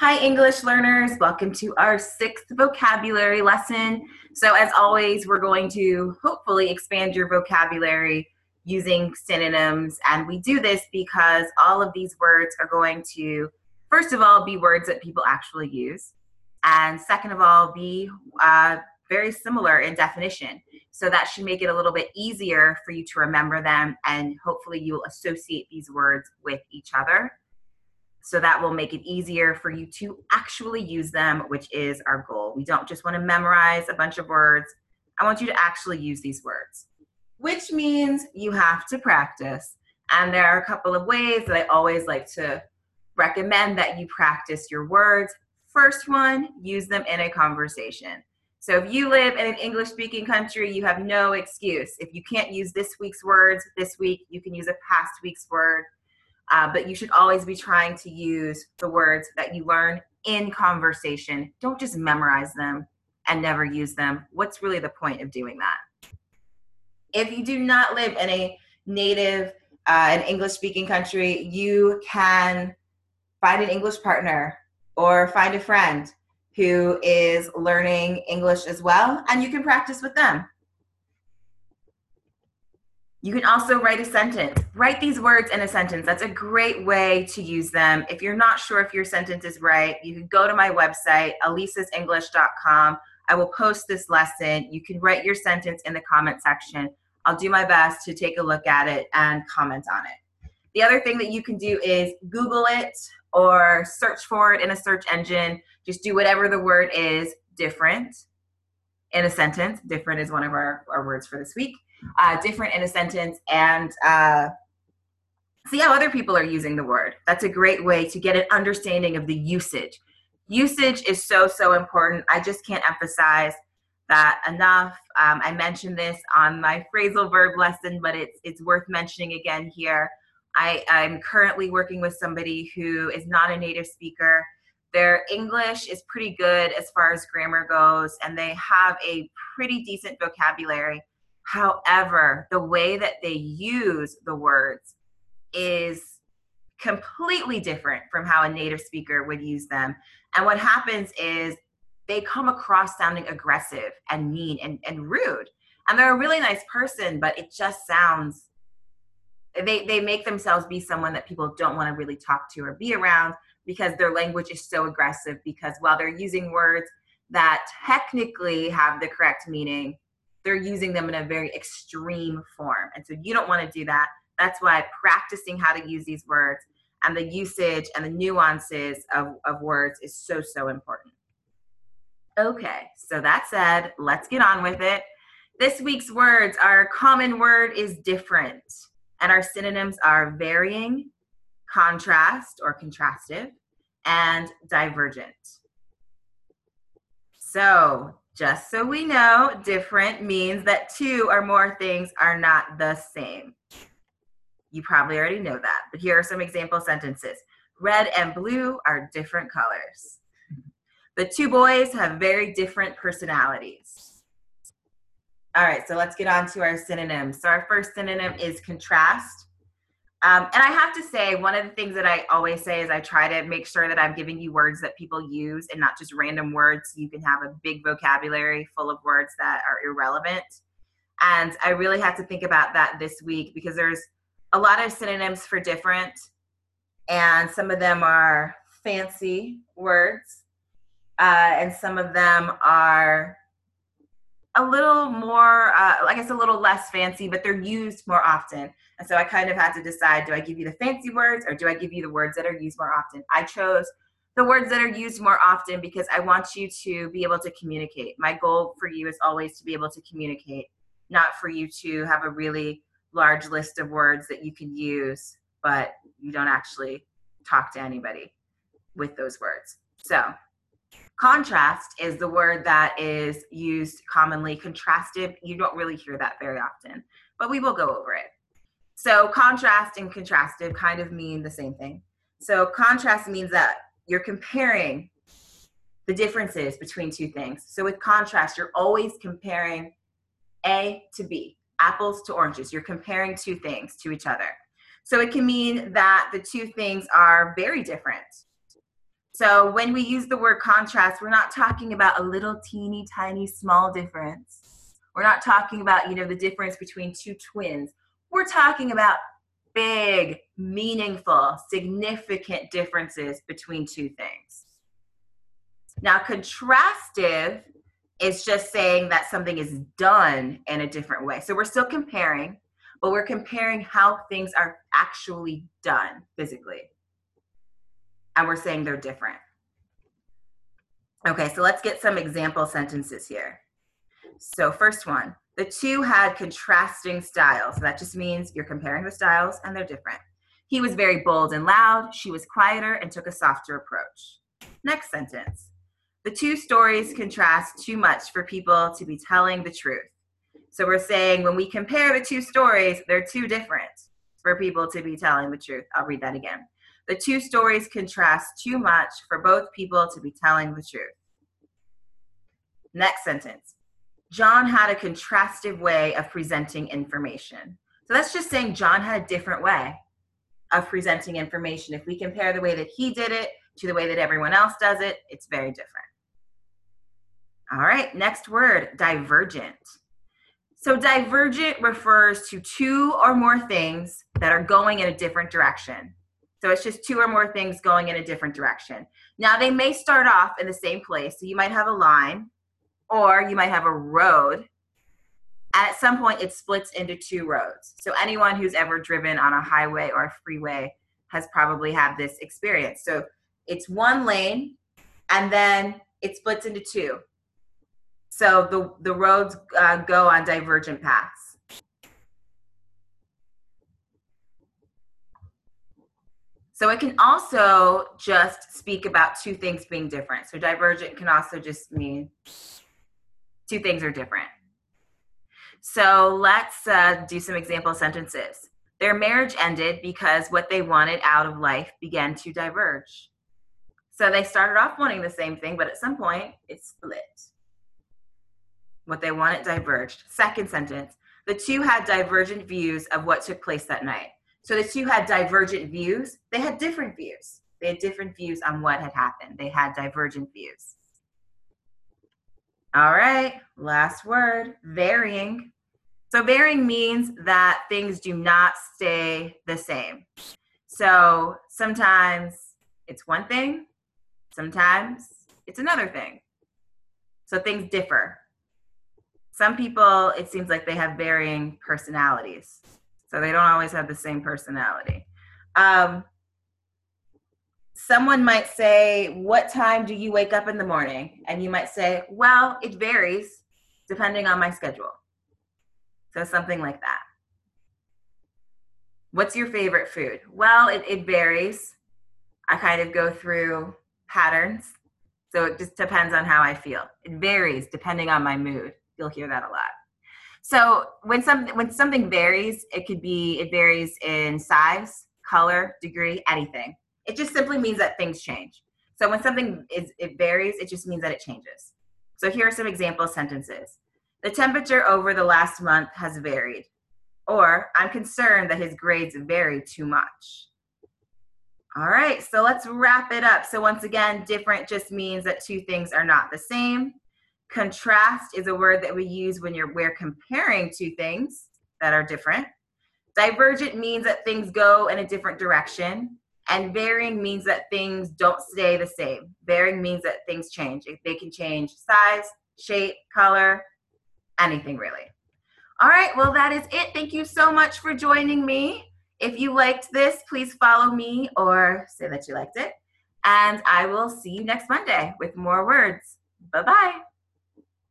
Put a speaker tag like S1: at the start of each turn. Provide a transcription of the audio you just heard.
S1: Hi, English learners. Welcome to our sixth vocabulary lesson. So, as always, we're going to hopefully expand your vocabulary using synonyms. And we do this because all of these words are going to, first of all, be words that people actually use. And second of all, be uh, very similar in definition. So, that should make it a little bit easier for you to remember them. And hopefully, you will associate these words with each other. So that will make it easier for you to actually use them, which is our goal. We don't just want to memorize a bunch of words. I want you to actually use these words, which means you have to practice. And there are a couple of ways that I always like to recommend that you practice your words. First one, use them in a conversation. So if you live in an English speaking country, you have no excuse. If you can't use this week's words this week, you can use a past week's word uh, but you should always be trying to use the words that you learn in conversation. Don't just memorize them and never use them. What's really the point of doing that? If you do not live in a native uh, an English speaking country, you can find an English partner or find a friend who is learning English as well, and you can practice with them. You can also write a sentence. Write these words in a sentence. That's a great way to use them. If you're not sure if your sentence is right, you can go to my website, alesasenglish.com. I will post this lesson. You can write your sentence in the comment section. I'll do my best to take a look at it and comment on it. The other thing that you can do is Google it or search for it in a search engine. Just do whatever the word is different in a sentence. Different is one of our, our words for this week uh, different in a sentence and uh, see how other people are using the word. That's a great way to get an understanding of the usage. Usage is so, so important. I just can't emphasize that enough. Um, I mentioned this on my phrasal verb lesson, but it's, it's worth mentioning again here. I, I'm currently working with somebody who is not a native speaker. Their English is pretty good as far as grammar goes, and they have a pretty decent vocabulary However, the way that they use the words is completely different from how a native speaker would use them. And what happens is they come across sounding aggressive and mean and, and rude. And they're a really nice person, but it just sounds they, they make themselves be someone that people don't want to really talk to or be around because their language is so aggressive because while they're using words that technically have the correct meaning they're using them in a very extreme form. And so you don't want to do that. That's why practicing how to use these words and the usage and the nuances of, of words is so, so important. Okay, so that said, let's get on with it. This week's words, our common word is different, and our synonyms are varying, contrast or contrastive, and divergent. So, just so we know, different means that two or more things are not the same. You probably already know that, but here are some example sentences. Red and blue are different colors. The two boys have very different personalities. All right, so let's get on to our synonyms. So our first synonym is contrast. Um, and I have to say, one of the things that I always say is I try to make sure that I'm giving you words that people use and not just random words. You can have a big vocabulary full of words that are irrelevant. And I really had to think about that this week because there's a lot of synonyms for different, and some of them are fancy words, uh, and some of them are a little more, uh, I guess, a little less fancy, but they're used more often. And so I kind of had to decide do I give you the fancy words or do I give you the words that are used more often? I chose the words that are used more often because I want you to be able to communicate. My goal for you is always to be able to communicate, not for you to have a really large list of words that you can use, but you don't actually talk to anybody with those words. So, contrast is the word that is used commonly. Contrastive, you don't really hear that very often, but we will go over it. So contrast and contrastive kind of mean the same thing. So contrast means that you're comparing the differences between two things. So with contrast, you're always comparing A to B, apples to oranges. You're comparing two things to each other. So it can mean that the two things are very different. So when we use the word contrast, we're not talking about a little teeny tiny small difference. We're not talking about, you know, the difference between two twins. We're talking about big, meaningful, significant differences between two things. Now, contrastive is just saying that something is done in a different way. So we're still comparing, but we're comparing how things are actually done physically. And we're saying they're different. Okay, so let's get some example sentences here. So, first one the two had contrasting styles. So That just means you're comparing the styles and they're different. He was very bold and loud. She was quieter and took a softer approach. Next sentence. The two stories contrast too much for people to be telling the truth. So we're saying when we compare the two stories, they're too different for people to be telling the truth. I'll read that again. The two stories contrast too much for both people to be telling the truth. Next sentence. John had a contrastive way of presenting information. So that's just saying John had a different way of presenting information. If we compare the way that he did it to the way that everyone else does it, it's very different. All right, next word divergent. So, divergent refers to two or more things that are going in a different direction. So, it's just two or more things going in a different direction. Now, they may start off in the same place. So, you might have a line or you might have a road. At some point, it splits into two roads. So anyone who's ever driven on a highway or a freeway has probably had this experience. So it's one lane, and then it splits into two. So the the roads uh, go on divergent paths. So it can also just speak about two things being different. So divergent can also just mean two things are different. So let's uh, do some example sentences. Their marriage ended because what they wanted out of life began to diverge. So they started off wanting the same thing, but at some point it split. What they wanted diverged. Second sentence the two had divergent views of what took place that night. So the two had divergent views. They had different views. They had different views on what had happened. They had divergent views. All right, last word varying. So, varying means that things do not stay the same. So, sometimes it's one thing, sometimes it's another thing. So, things differ. Some people, it seems like they have varying personalities. So, they don't always have the same personality. Um, someone might say, What time do you wake up in the morning? And you might say, Well, it varies depending on my schedule. So something like that. What's your favorite food? Well, it, it varies. I kind of go through patterns. So it just depends on how I feel. It varies depending on my mood. You'll hear that a lot. So when some when something varies, it could be it varies in size, color, degree, anything. It just simply means that things change. So when something is it varies, it just means that it changes. So here are some example sentences. The temperature over the last month has varied. Or I'm concerned that his grades vary too much. All right, so let's wrap it up. So once again, different just means that two things are not the same. Contrast is a word that we use when you're we're comparing two things that are different. Divergent means that things go in a different direction. And varying means that things don't stay the same. Varying means that things change. They can change size, shape, color, anything really. All right, well, that is it. Thank you so much for joining me. If you liked this, please follow me or say that you liked it. And I will see you next Monday with more words. Bye bye.